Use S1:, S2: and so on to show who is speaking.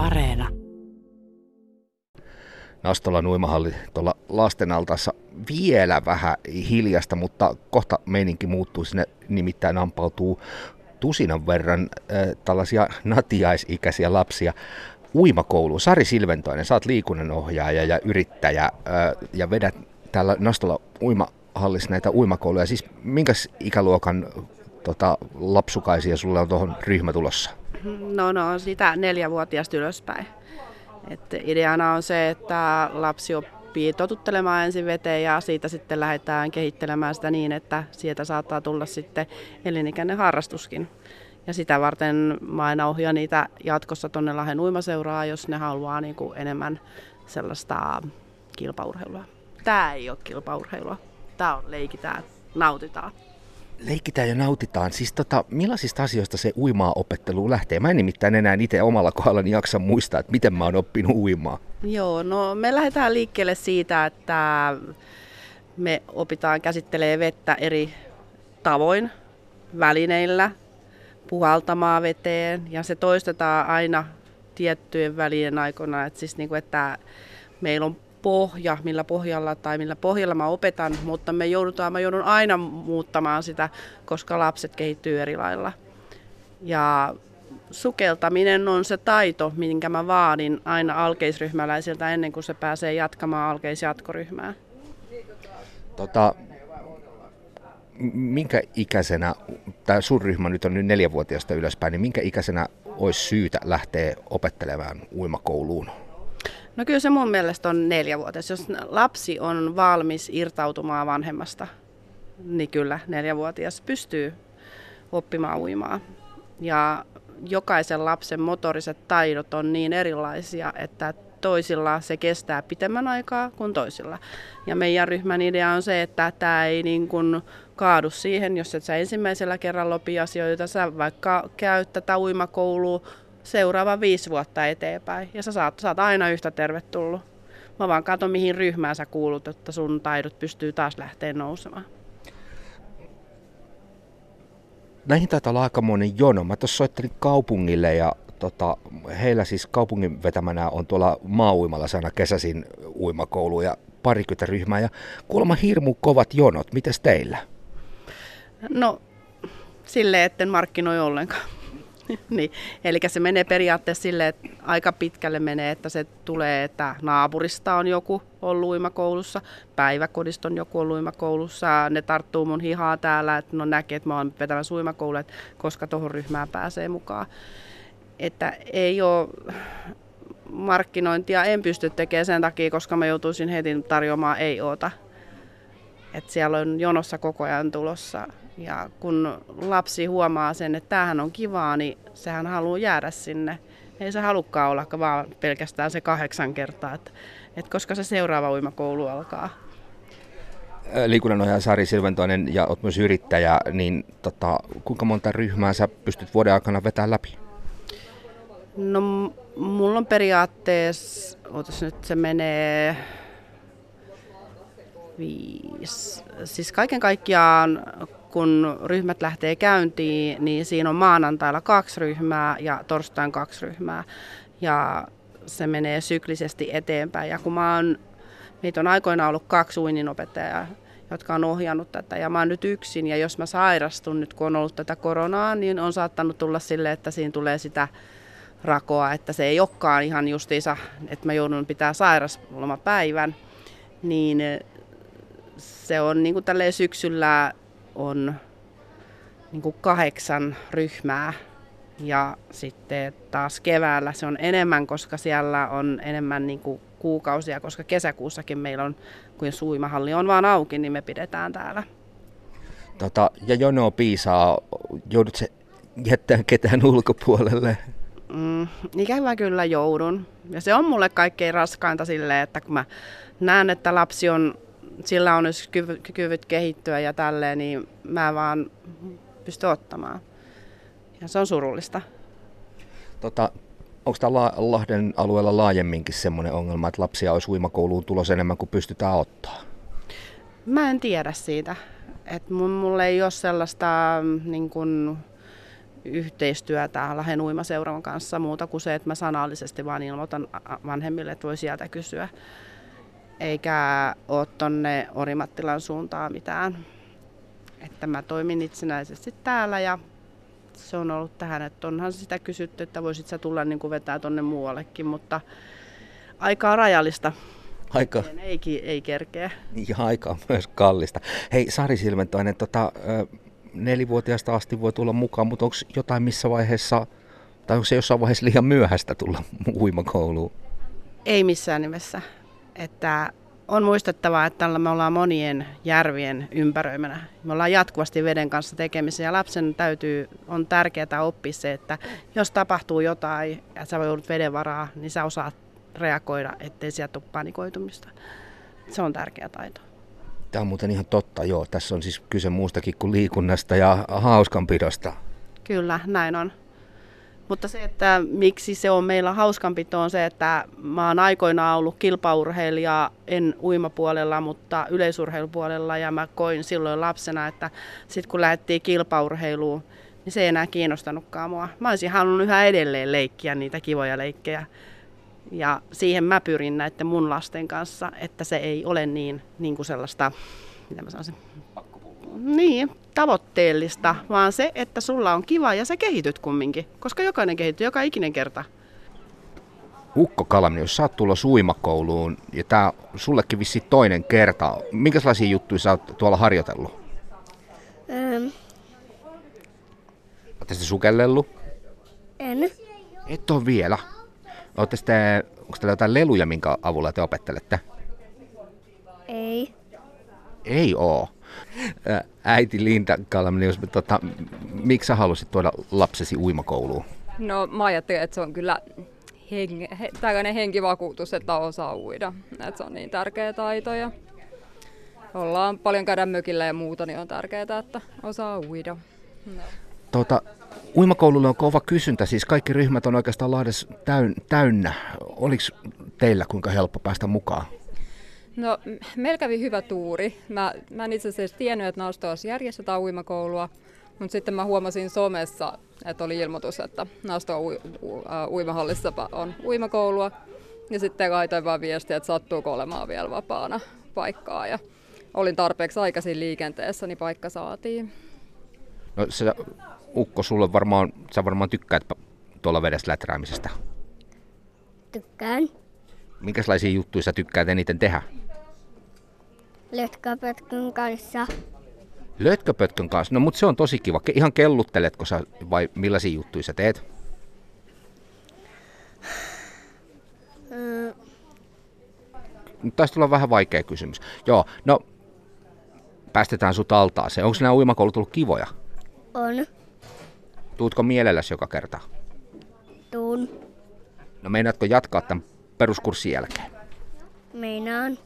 S1: Areena.
S2: Nastolan uimahalli tuolla lastenaltaassa vielä vähän hiljasta, mutta kohta meininki muuttuu. Sinne nimittäin ampautuu tusinan verran äh, tällaisia natiaisikäisiä lapsia uimakoulu. Sari Silventoinen, sä oot liikunnanohjaaja ja yrittäjä äh, ja vedät täällä Nastola uimahallissa näitä uimakouluja. Siis minkä ikäluokan tota, lapsukaisia sulle on tuohon ryhmä tulossa?
S3: No, no sitä neljävuotiaasta ylöspäin. Et ideana on se, että lapsi oppii totuttelemaan ensin veteen ja siitä sitten lähdetään kehittelemään sitä niin, että sieltä saattaa tulla sitten elinikäinen harrastuskin. Ja sitä varten mä aina ohjaan niitä jatkossa tuonne Lahden uimaseuraa, jos ne haluaa niin kuin enemmän sellaista kilpaurheilua. Tämä ei ole kilpaurheilua. Tämä on leikitään, nautitaan
S2: leikitään ja nautitaan. Siis tota, millaisista asioista se uimaa opettelu lähtee? Mä en nimittäin enää itse omalla kohdallani jaksa muistaa, että miten mä oon oppinut uimaa.
S3: Joo, no me lähdetään liikkeelle siitä, että me opitaan käsittelee vettä eri tavoin, välineillä, puhaltamaan veteen ja se toistetaan aina tiettyjen välien aikoina. Että siis niin kuin, että meillä on pohja, millä pohjalla tai millä pohjalla mä opetan, mutta me joudutaan, mä joudun aina muuttamaan sitä, koska lapset kehittyy eri lailla. Ja sukeltaminen on se taito, minkä mä vaadin aina alkeisryhmäläisiltä ennen kuin se pääsee jatkamaan alkeisjatkoryhmää.
S2: Tota, minkä ikäisenä, tämä sun ryhmä nyt on nyt neljävuotiaasta ylöspäin, niin minkä ikäisenä olisi syytä lähteä opettelemaan uimakouluun?
S3: No kyllä se mun mielestä on neljävuotias. Jos lapsi on valmis irtautumaan vanhemmasta, niin kyllä neljävuotias pystyy oppimaan uimaa. Ja jokaisen lapsen motoriset taidot on niin erilaisia, että toisilla se kestää pitemmän aikaa kuin toisilla. Ja meidän ryhmän idea on se, että tämä ei niin kuin kaadu siihen, jos et sä ensimmäisellä kerralla opi asioita, sä vaikka käyt tätä uimakoulua seuraava viisi vuotta eteenpäin. Ja sä saat, saat aina yhtä tervetullut. Mä vaan katson, mihin ryhmään sä kuulut, että sun taidot pystyy taas lähteä nousemaan.
S2: Näihin taitaa olla aikamoinen jono. Mä tuossa soittelin kaupungille ja tota, heillä siis kaupungin vetämänä on tuolla maa sana kesäsin uimakoulu ja parikymmentä ryhmää ja kuulemma hirmu kovat jonot. Mites teillä?
S3: No silleen, etten markkinoi ollenkaan. niin, eli se menee periaatteessa sille, että aika pitkälle menee, että se tulee, että naapurista on joku ollut uimakoulussa, päiväkodista on joku ollut uimakoulussa, ne tarttuu mun hihaa täällä, että no näkee, että mä oon vetämässä uimakoulu, että koska tuohon ryhmään pääsee mukaan. Että ei ole markkinointia en pysty tekemään sen takia, koska mä joutuisin heti tarjoamaan ei-oota. Että siellä on jonossa koko ajan tulossa ja kun lapsi huomaa sen, että tämähän on kivaa, niin sehän haluaa jäädä sinne. Ei se halukkaan olla vaan pelkästään se kahdeksan kertaa, että, että koska se seuraava uimakoulu alkaa.
S2: Liikunnanohjaaja Sari Silventoinen ja olet myös yrittäjä, niin tota, kuinka monta ryhmää sä pystyt vuoden aikana vetämään läpi?
S3: No mulla on periaatteessa, otas nyt se menee viisi. Siis kaiken kaikkiaan kun ryhmät lähtee käyntiin, niin siinä on maanantailla kaksi ryhmää ja torstain kaksi ryhmää. Ja se menee syklisesti eteenpäin. Ja kun mä oon, meitä on aikoinaan ollut kaksi uininopettajaa, jotka on ohjannut tätä. Ja mä oon nyt yksin, ja jos mä sairastun nyt, kun on ollut tätä koronaa, niin on saattanut tulla sille, että siinä tulee sitä rakoa, että se ei olekaan ihan justiinsa, että mä joudun pitää sairaslomapäivän. Niin se on niin kuin syksyllä on niin kuin kahdeksan ryhmää ja sitten taas keväällä se on enemmän, koska siellä on enemmän niin kuin kuukausia, koska kesäkuussakin meillä on, kun suimahalli on vaan auki, niin me pidetään täällä.
S2: Tota, ja jono piisaa, joudut se jättää ketään ulkopuolelle?
S3: Mm, ikävä kyllä joudun. Ja se on mulle kaikkein raskainta silleen, että kun mä näen, että lapsi on sillä on jos kyvyt kehittyä ja tälleen, niin mä vaan pysty ottamaan. Ja se on surullista.
S2: Tota, onko tämä Lahden alueella laajemminkin semmoinen ongelma, että lapsia olisi uimakouluun tulos enemmän kuin pystytään ottaa?
S3: Mä en tiedä siitä. Et mulla ei ole sellaista niin kun, yhteistyötä Lahden uimaseuravan kanssa muuta kuin se, että mä sanallisesti vaan ilmoitan vanhemmille, että voi sieltä kysyä. Eikä ole tonne Orimattilan suuntaan mitään. Että mä toimin itsenäisesti täällä ja se on ollut tähän, että onhan sitä kysytty, että voisit sä tulla niin kuin vetää tonne muuallekin, mutta aika on rajallista.
S2: Aika.
S3: Ei, ei kerkeä.
S2: Ja aika on myös kallista. Hei Sari Silmentoinen, tota, nelivuotiaasta asti voi tulla mukaan, mutta onko jotain missä vaiheessa, tai onko se jossain vaiheessa liian myöhäistä tulla uimakouluun?
S3: Ei missään nimessä. Että on muistettava, että tällä me ollaan monien järvien ympäröimänä. Me ollaan jatkuvasti veden kanssa tekemisissä ja lapsen täytyy, on tärkeää oppia se, että jos tapahtuu jotain ja sä joudut veden varaa, niin sä osaat reagoida, ettei sieltä tule panikoitumista. Se on tärkeä taito.
S2: Tämä on muuten ihan totta, joo. Tässä on siis kyse muustakin kuin liikunnasta ja hauskanpidosta.
S3: Kyllä, näin on. Mutta se, että miksi se on meillä hauskanpito on se, että mä oon aikoinaan ollut kilpaurheilija, en uimapuolella, mutta yleisurheilupuolella ja mä koin silloin lapsena, että sitten kun lähdettiin kilpaurheiluun, niin se ei enää kiinnostanutkaan mua. Mä olisin halunnut yhä edelleen leikkiä niitä kivoja leikkejä. Ja siihen mä pyrin näiden mun lasten kanssa, että se ei ole niin, niin kuin sellaista, mitä mä sanoisin, niin, tavoitteellista, vaan se, että sulla on kiva ja sä kehityt kumminkin, koska jokainen kehittyy joka ikinen kerta.
S2: Ukko Kalamni, jos sä oot tulla suimakouluun ja tää sullekin vissi toinen kerta, minkälaisia juttuja sä oot tuolla harjoitellut? Ähm. Ootte sitten sukellellut?
S1: En.
S2: Et ole vielä. Ootte sitten, onko teillä jotain leluja, minkä avulla te opettelette?
S1: Ei.
S2: Ei oo. Äiti Linda Kalamnius, tota, miksi sä halusit tuoda lapsesi uimakouluun?
S4: No mä ajattelin, että se on kyllä henki, he, tällainen henkivakuutus, että osaa uida. Että se on niin tärkeä taito ja ollaan paljon käydä mökillä ja muuta, niin on tärkeää, että osaa uida. No.
S2: Tota, uimakoululle on kova kysyntä, siis kaikki ryhmät on oikeastaan Lahdessa täyn, täynnä. Oliko teillä kuinka helppo päästä mukaan?
S4: No, meillä kävi hyvä tuuri. Mä, mä en itse asiassa tiennyt, että Nastoassa järjestetään uimakoulua, mutta sitten mä huomasin somessa, että oli ilmoitus, että Nasto ui, u, uh, uimahallissa on uimakoulua. Ja sitten laitoin vaan viestiä, että sattuuko olemaan vielä vapaana paikkaa. Ja olin tarpeeksi aikaisin liikenteessä, niin paikka saatiin.
S2: No se, Ukko, sulle varmaan, sä varmaan tykkäät tuolla vedessä läträämisestä.
S1: Tykkään.
S2: Minkälaisia juttuja sä tykkäät eniten tehdä?
S1: Lötköpötkön kanssa.
S2: Lötköpötkön kanssa? No mutta se on tosi kiva. Ihan kellutteletko sä vai millaisia juttuja sä teet? Mm. Taisi tulla vähän vaikea kysymys. Joo, no päästetään sut altaaseen. Onko nämä uimakoulut ollut kivoja?
S1: On.
S2: Tuutko mielelläsi joka kerta?
S1: Tuun.
S2: No meinaatko jatkaa tämän peruskurssin jälkeen?
S1: Meinaan.